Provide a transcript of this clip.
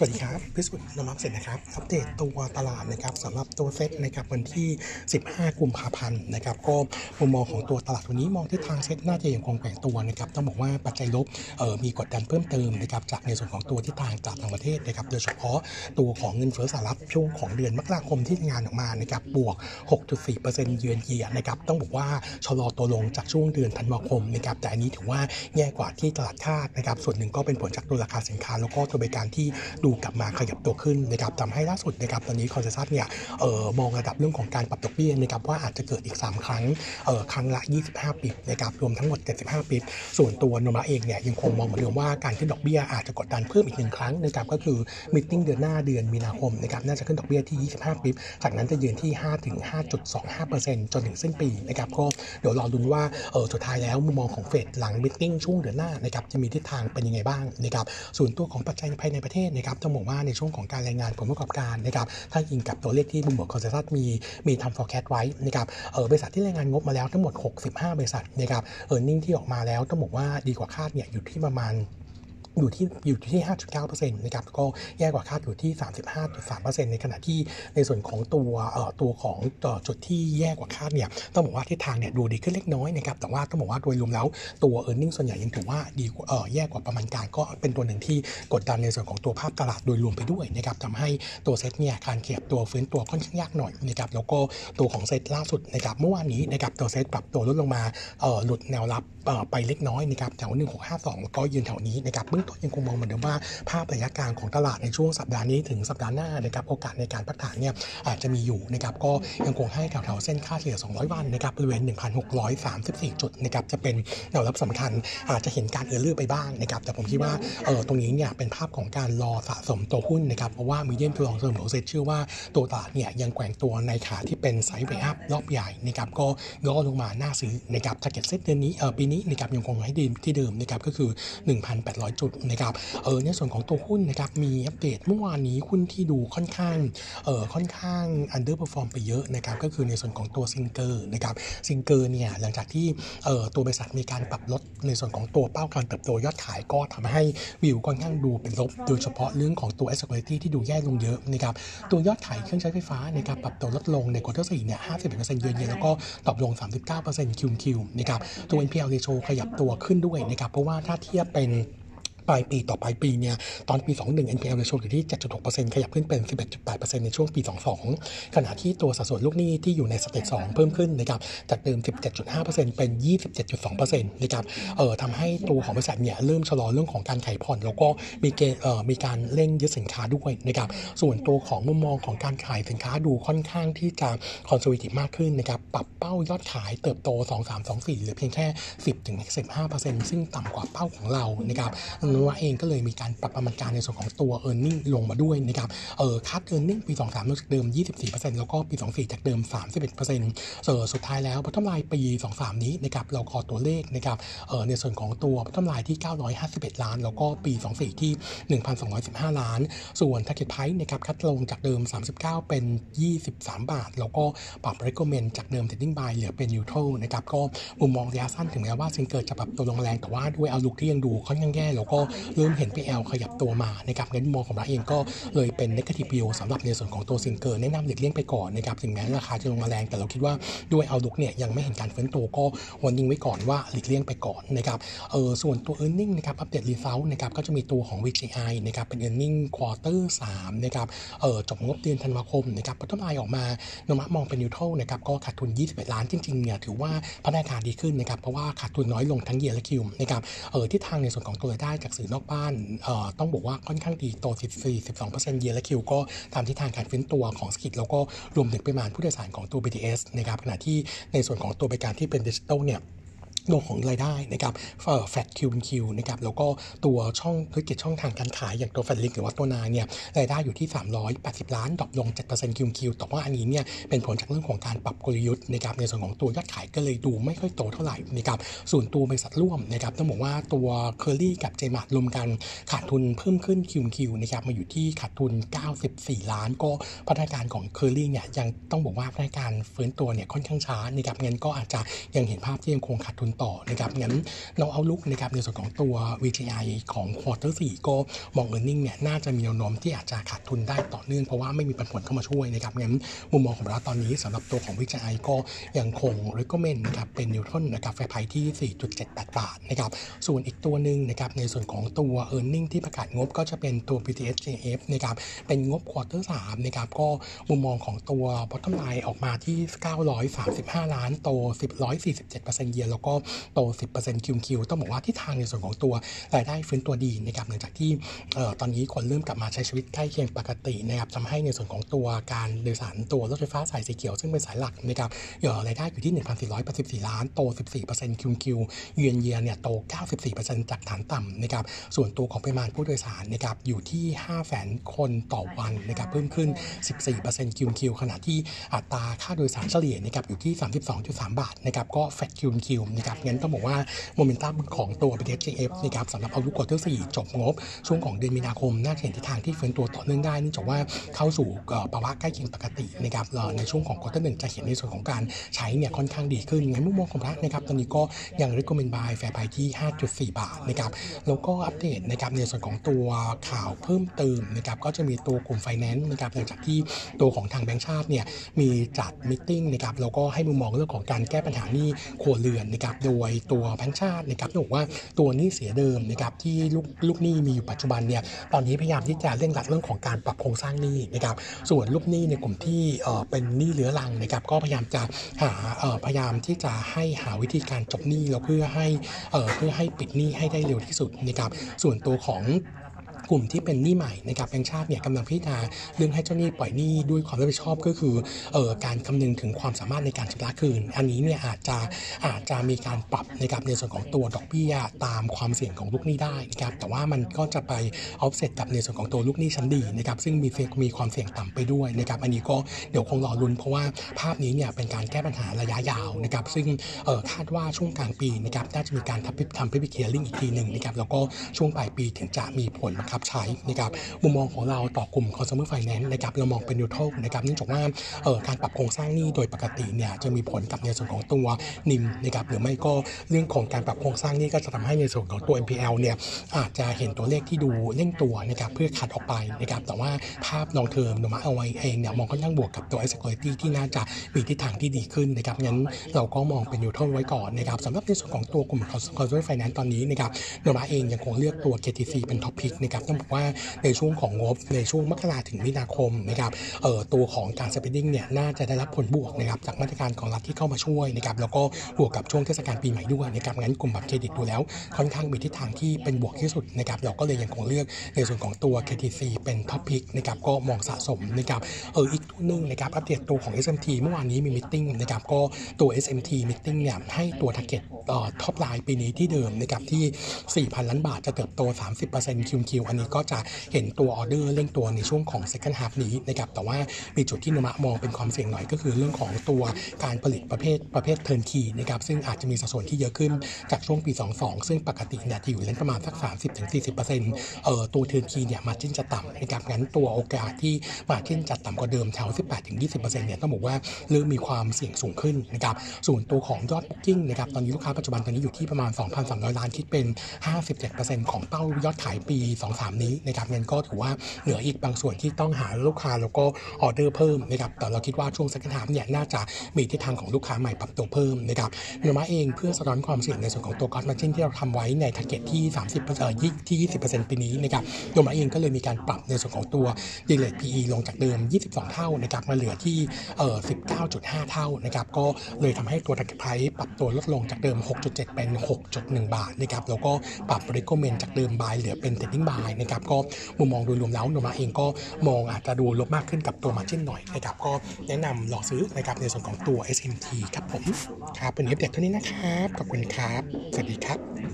สวัสดีครับพิสุทธิ์นมักเสร็จนะครับ อัปเดตตัวตลาดนะครับสำหรับตัวเซ็ตนะครับวันที่ 15 กุมภาพันธ์นะครับก็มุมมองของตัวตลาดวันนี้มองที่ทางเซ็ตน่าจะยังคงแข็งตัวนะครับต้องบอกว่าปัจจัยลบเอ่อมีกดดันเพิ่มเติมนะครับจากในส่วนของตัวที่ทางจากต่างประเทศนะครับโดยเฉพาะตัวของเงินเฟ้อสหรัฐช่วงของเดือนมกราคมที่งานออกมานะครับบวก 6.4%เยือนเยียนะครับต้องบอกว่าชะลอตัวลงจากช่วงเดือนธันวาคมนะครับแต่อันนี้ถือว่าแย่กว่าที่ตลาดคาดนะครับส่วนหนึ่งก็เป็นผลจากตัวราคาสินค้าแล้วก็ตัวบริการที่ดูกลับมาขยับตัวขึ้นนะครับทำให้ล่าสุดนะครับตอนนี้ consensus เนี่ยเออมองระดับเรื่องของการปรับดอกเบี้ยนะครับว่าอาจจะเกิดอีก 3 ครั้งเออครั้งละ 25 bps นะครับรวมทั้งหมด 75 bps ส่วนตัวโนมูระเองเนี่ยยังคงมองเหมือนเดิมว่าการขึ้นดอกเบี้ยอาจจะกดดันเพิ่มอีกหนึ่งครั้งนะครับก็คือ meeting เดือนหน้าเดือนมีนาคมนะครับน่าจะขึ้นดอกเบี้ยที่ 25 bps จากนั้นจะยืนที่5ถึง5.25%จนถึงสิ้นปีนะครับก็เดี๋ยวรอดูว่าเออสุดท้ายแล้วมุมมองของเฟดหลังมิ팅ช่วงเดือนหน้านะครับจะมีทิศทางเป็นยังไงบ้างนะครับส่วนตัวของปัจจัยภายในประเทศนะครับต้องบอกว่าในช่วงของการรายงานผลประกอบการนะครับถ้าอิงกับตัวเลขที่บุมบอกคอนเซซัสมีมีทำ forecast ไว้นะครับเออบริษัทที่รายงานงบมาแล้วทั้งหมด 65 บริษัทนะครับเออร์เน็งที่ออกมาแล้วต้องบอกว่าดีกว่าคาดเนี่ยอยู่ที่ประมาณ อยู่ที่อยู่ที่ 5.9%นะครับก็แย่กว่าคาดอยู่ที่ 35.3%ในขณะที่ในส่วนของตัวเอ่อตัวของต่อจุดที่แย่กว่าคาดเนี่ยต้องบอกว่าทิศทางเนี่ยดูดีขึ้นเล็กน้อยนะครับแต่ว่าต้องบอกว่าโดยรวมแล้วตัว e a r n i n g ส่วนใหญ่ยังถือว่าดีเอ่อแย่กว่าประมาณการก็เป็นตัวหนึ่งที่กดดันในส่วนของตัวภาพตลาดโดยรวมไปด้วยนะครับทำให้ตัวเซ็ตเนี่ยการเขียบตัวฟื้นตัวค่อนข้างยากหน่อยนะครับแล้วก็ตัวของเซ็ตล่าสุดนะครับเมื่อวานนี้นะครับตัวเซ็ตปรับตัวลดลงมาเอ่อหลุดแนวรับเอ่อไปเล็กน้อยนะครับแถว1652 ก็ยืนแถวนี้นะครับเบื้องต้นยังคงมองเหมือนเดิมว่าภาพระยะกลางของตลาดในช่วงสัปดาห์นี้ถึงสัปดาห์หน้านะครับโอกาสในการพักฐานเนี่ยอาจจะมีอยู่นะครับก็ยังคงให้แถวๆเส้นค่าเฉลี่ย 200 วันนะครับบริเวณ 1,634 จุดนะครับจะเป็นแนวรับสำคัญอาจจะเห็นการเอือร์ลื่อไปบ้างนะครับแต่ผมคิดว่าเออตรงนี้เนี่ยเป็นภาพของการรอสะสมตัวหุ้นนะครับเพราะว่ามีเดียมทูลองเสริมโรเซตเชื่อว่าตัวตลาดเนี่ยยังแกว่งตัวในขาที่เป็นไซด์เวย์อัพรอบใหญ่นะครับก็ย่อลงมาหน้าซื้อนะครับทาร์เก็ตเซ็ตเดือนนี้เออปีนี้นะครับยังคงให้ดีที่เดิมนะครับก็คือ 1,800 จุดนะครับเออในส่วนของตัวหุ้นนะครับมีอัปเดตเมื่อวานนี้หุ้นที่ดูค่อนข้างเออค่อนข้าง underperform ไปเยอะนะครับก็คือในส่วนของตัวซิงเกอร์นะครับซิงเกอร์เนี่ยหลังจากที่เออตัวบริษัทมีการปรับลดในส่วนของตัวเป้าการเติบโตยอดขายก็ทำให้วิวค่อนข้างดูเป็นลบ โดยเฉพาะเรื่องของตัว asset quality ที่ดูแย่ลงเยอะนะครับตัวยอดขายเครื่องใช้ไฟฟ้าในการปรับตัวลดลงใน quarter สี่เนี่ย51%เยือนเยียแล้วก็ drop ลง39% QQ นะครับตัว NPL ratio ขยับตัวขึ้นด้วยนะครับเพราะว่าถ้าเทียบเป็น ปลายปีต่อปลายปีเนี่ยตอนปี 21 NPL ratio อยู่ที่ 7.6%ขยับขึ้นเป็น 11.8%ในช่วงปี 22 ขณะที่ตัวสัดส่วนลูกหนี้ที่อยู่ใน stage 2เพิ่มขึ้นนะครับจากเดิม 17.5%เป็น 27.2%นะครับเอ่อทำให้ตัวของบริษัทเนี่ยเริ่มชะลอเรื่องของการขายผ่อน แล้วก็มีเกเอ่อมีการเร่งยึดสินค้าด้วยนะครับส่วนตัวของมุมมองของการขายสินค้าดูค่อนข้างที่จะคอนเซอร์วทีฟมากขึ้นนะครับปรับเป้ายอดขายเติบโต 2324เหลือเพียงแค่ 10-15%ซึ่งต่ำกว่าเป้าของเรานะครับนัวเองก็เลยมีการปรับประมาณการในส่วนของตัว e a r n i n g ลงมาด้วยนะครับเออคาด e a r n i n g ปี 23จากเดิม 24%แล้วก็ปี 24 จากเดิม 31%เออสุดท้ายแล้วพัฒนายปี 23 นี้นะครับเราขอตัวเลขนะครับเออในส่วนของตัวพัฒนายที่ 951 ล้าน แล้วก็ปี 24 ที่ 1,215 ล้าน ส่วน target price นะครับ cut ลงจากเดิม 39 เป็น 23 บาท แล้วก็ปรับ recommend จากเดิม trading buy เหลือเป็น neutral นะครับก็มุมมองระยะสั้นถึงแม้ว่าซิงเกอร์จะปรับตัวลงแรงแต่ว่าด้วย outlook ที่ยังดูค่อนข้างแย่แล้วก็เริ่มเห็น NPL ขยับตัวมานะครับงั้นมองของเราเองก็เลยเป็น negative view สำหรับในส่วนของตัวซิงเกอร์แนะนำหลีกเลี่ยงไปก่อนนะครับถึงแม้ราคาจะลงมาแรง แต่เราคิดว่าด้วย outlook เนี่ยยังไม่เห็นการฟื้นตัวก็วันยิงไว้ก่อนว่าหลีกเลี่ยงไปก่อนนะครับเออส่วนตัว e a r n i n g นะครับอัปเดต result นะครับก็จะมีตัวของ VGI นะครับเป็น e a r n i n g quarter 3นะครับเออจบงบเดือนธันวาคมนะครับพัฒนายออกมาโนมะมองเป็น neutral นะครับก็ขาดทุน 21 ล้านจริงๆเนี่ยถือว่าพัฒนาการดีขึ้นนะครับเพราะว่าขาดทุนน้อยลงทั้ง year และ Q นะครับเออที่ทางในส่วนของตัวรายได้จากสื่อนอกบ้าน ต้องบอกว่าค่อนข้างดีโต 14-12% year และ Q ก็ตามทิศทางการฟื้นตัวของสกิลแล้วก็รวมถึงปริมาณผู้โดยสารของตัว BTS นะครับขณะที่ในส่วนของตัวบริการที่เป็นดิจิตอลเนี่ย ตัวของรายได้นะครับ flat QQ นะครับแล้วก็ตัวช่องธุรกิจช่องทางการขายอย่างตัว Fanslink หรือว่าตัวนาเนี่ยรายได้อยู่ที่ 380 ล้าน drop ลง 7% QQ แต่ว่าอันนี้เนี่ยเป็นผลจากเรื่องของการปรับกลยุทธ์นะครับในส่วนของตัวยอดขายก็เลยดูไม่ค่อยโตเท่าไหร่นะครับส่วนตัวบริษัทร่วมนะครับต้องบอกว่าตัวเคอรี่กับเจมาร์ทรวมกันขาดทุนเพิ่มขึ้น QQ นะครับมาอยู่ที่ขาดทุน 94 ล้าน ก็พัฒนาการของเคอรี่เนี่ยยังต้องบอกว่าพัฒนาการฟื้นตัวเนี่ยค่อนข้างช้านะครับงั้นก็อาจจะยังเห็นภาพที่ยังคงขาดทุนต่อนะครับงั้นเรา outlook นะครับในส่วนของตัว VGI ของ quarter 4ก็มอง e a r n i n g เนี่ยน่าจะมีแนวโน้มที่อาจจะขาดทุนได้ต่อเนื่องเพราะว่าไม่มีปันผลเข้ามาช่วยนะครับงั้นมุมมองของเราตอนนี้สำหรับตัวของ VGI ก็ยังคง recommend นะครับเป็น neutral นะครับแฟไพที่ 4.78 บาทนะครับส่วนอีกตัวหนึ่งนะครับในส่วนของตัว e a r n i n g ที่ประกาศงบก็จะเป็นตัว BTSGIF นะครับเป็นงบ quarter 3นะครับก็มุมมองของตัว bottom line ออกมาที่ 935 ล้านโต10.47% year แล้วก็โต 10% QQ ต้องบอกว่าที่ทางในส่วนของตัวรายได้ฟื้นตัวดีนะครับเนื่องจากที่ตอนนี้คนเริ่มกลับมาใช้ชีวิตใกล้เคียงปกตินะครับทำให้ในส่วนของตัวการโดยสารตัวรถไฟฟ้าสายสีเขียวซึ่งเป็นสายหลักนะครับเอ่รายได้อยู่ที่ 1,484 ล้านโต 14% QQ เยือนเยียเนี่ยโต 94%จากฐานต่ำนะครับส่วนตัวของปริมาณผู้โดยสารนะครับอยู่ที่ 5 0 0 0 0คนต่อวันนะครับเพิ่มขึ้น 14% QQ ขณะที่อัตราค่าโดยสารเฉลี่ยนะครับอยู่ที่ 32.3 บาทนะครับก็ flat QQ นะครับงั้นต้องบอกว่าโมเมนตัมของตัว BTSGIF นะครับสำหรับ outlook quarter 4จบงบ ช่วงของเดือนมีนาคม น่าจะเห็นทิศทางที่ฟื้นตัวต่อเนื่องได้เนื่องจากว่าเข้าสู่ภาวะใกล้เคียงปกตินะครับในช่วงของ quarter หนึ่งจะเห็นในส่วนของการใช้เนี่ยค่อนข้างดีขึ้นงั้นมุมมองของเรานะครับตอนนี้ก็ยัง recommend buy fair price ที่ 5.4 บาทนะครับแล้วก็อัปเดตนะครับในส่วนของตัวข่าวเพิ่มเติมนะครับก็จะมีตัวกลุ่มไฟแนนซ์นะครับหลังจากที่ตัวของทางแบงก์ชาติเนี่ยมีจัด meeting นะครับแล้วก็ให้มุมมองเรื่องของการแก้ปัญหาหนี้ครัวเรือนนะครับโดยตัวแบงก์ชาตินะครับบอกว่าตัวหนี้เสียเดิมนะครับที่ลูกลูกหนี้มีอยู่ปัจจุบันเนี่ยตอนนี้พยายามที่จะเร่งรัดเรื่องของการปรับโครงสร้างหนี้นะครับส่วนลูกหนี้ในกลุ่มที่เป็นหนี้เรื้อรังนะครับก็พยายามจะหาพยายามที่จะให้หาวิธีการจบหนี้แล้วเพื่อให้เอ่อเพื่อให้ปิดหนี้ให้ได้เร็วที่สุดนะครับส่วนตัวของ กลุ่มที่เป็นหนี้ใหม่นะครับแบงก์ชาติเนี่ยกำลังพิจารณาเรื่องให้เจ้าหนี้ปล่อยหนี้ด้วยความรับผิดชอบก็คือเอ่อการคำนึงถึงความสามารถในการชำระคืน อันนี้เนี่ยอาจจะอาจจะมีการปรับนะครับในส่วนของตัวดอกเบี้ยตามความเสี่ยงของลูกหนี้ได้นะครับแต่ว่ามันก็จะไป offset กับในส่วนของตัวลูกหนี้ชั้นดีนะครับซึ่งมีเฟกมีความเสี่ยงต่ำไปด้วยนะครับอันนี้ก็เดี๋ยวคงรอลุ้นเพราะว่าภาพนี้เนี่ยเป็นการแก้ปัญหาระยะยาวนะครับซึ่งเอ่อคาดว่าช่วงกลางปีนะครับน่าจะมีการทำพิทำพิพิเคลียร์ลิงอีกทีหนึ่งนะครับแล้วก็ช่วงปลายปีถึงจะมีผลบัับใช้นะครับมุมมองของเราต่อกลุ่ม consumer finance นะครับเรามองเป็น neutral นะครับเนื่องจากว่าเอ่อการปรับโครงสร้างหนี้โดยปกติเนี่ยจะมีผลกับในส่วนของตัวนิมนะครับหรือไม่ก็เรื่องของการปรับโครงสร้างหนี้ก็จะทำให้ในส่วนของตัว NPL เนี่ยอาจจะเห็นตัวเลขที่ดูเร่งตัวนะครับเพื่อคัดออกไปนะครับแต่ว่าภาพ long term โนมาเอาไว้เองเนี่ยมองค่อนข้างบวกกับตัว asset quality ที่น่าจะมีทิศทางที่ดีขึ้นนะครับงั้นเราก็มองเป็น neutral ไว้ก่อนนะครับสำหรับในส่วนของตัวกลุ่ม consumer finance ตอนนี้นะครับโนมาเองยังคงเลือกตัว KTC เป็น top pick นะครับต้องบอกว่าในช่วงของงบในช่วงมกราถึงมีนาคมนะครับเอ่อตัวของการ spending เนี่ยน่าจะได้รับผลบวกนะครับจากมาตรการของรัฐที่เข้ามาช่วยนะครับแล้วก็บวกกับช่วงเทศกาลปีใหม่ด้วยนะครับงั้นกลุ่มบัตรเครดิตดูแล้วค่อนข้างมีทิศทางที่เป็นบวกที่สุดนะครับเราก็เลยยังคงเลือกในส่วนของตัว KTC เป็น top pick นะครับก็มองสะสมนะครับเอออีกตัวหนึงนะครับอัปเดตตัวของ SMT เมื่อวานนี้มีมิ팅นะครับก็ตัว SMT meeting เนี่ยให้ตัว target เอ่อ top line ปีนี้ที่เดิมนะครับที่ 4,000 ล้านบาทจะเติบโต 30% QQ อันนี้ก็จะเห็นตัวออเดอร์เร่งตัวในช่วงของ second half นี้นะครับแต่ว่ามีจุดที่นุมะมองเป็นความเสี่ยงหน่อยก็คือเรื่องของตัวการผลิตประเภทประเภทเทิร์นคีนะครับซึ่งอาจจะมีสัดส่วนที่เยอะขึ้นจากช่วงปี 22 ซึ่งปกติเนี่ยจะอยู่เลนประมาณสัก 30-40%เอ่อตัวเทิร์นคีเนี่ยมาจิ้นจะต่ำนะครับงั้นตัวโอกาสที่มาจิ้นจะต่ำกว่าเดิมแถว 18-20%เนี่ยต้องบอกว่าเริ่มมีความเสี่ยงสูงขึ้นนะครับส่วนตัวของยอด booking นะครับตอนนี้ลูกค้าปัจจุบันตอนนี้อยู่ที่ประมาณ 2,300 ล้านคิดเป็น 57%ของเป้ายอดขายปี 23นี้นะครับงั้นก็ถือว่าเหลืออีกบางส่วนที่ต้องหาลูกค้าแล้วก็ออเดอร์เพิ่มนะครับแต่เราคิดว่าช่วง second half เนี่ยน่าจะมีทิศทางของลูกค้าใหม่ปรับตัวเพิ่มนะครับเนมาเองเพื่อสะท้อนความเสี่ยงในส่วนของตัวกอสมาจินที่เราทำไว้ใน t a r g e t ที่ 30เอ่อที่ 20 ปีนี้นะครับโนมาเองก็เลยมีการปรับในส่วนของตัว d e l e t PE ลงจากเดิม 22 เท่านะครับมาเหลือที่เอ่อ19.5 เท่านะครับก็เลยทำให้ตัว target price ปรับตัวลดลงจากเดิม 6.7 เป็น 6.1 บาทนะครับแล้วก็ปรับ recommend จากเดิม buy เหลือเป็น trading buy นะครับก็มุมมองโดยรวมแล้วโนมาเองก็มองอาจจะดูลบมากขึ้นกับตัวมาจิ้นหน่อยนะครับก็แนะนำหลอซื้อนะครับในส่วนของตัว SMT ครับผมครับเป็นอัปเดตเท่านี้นะครับขอบคุณครับ สวัสดีครับ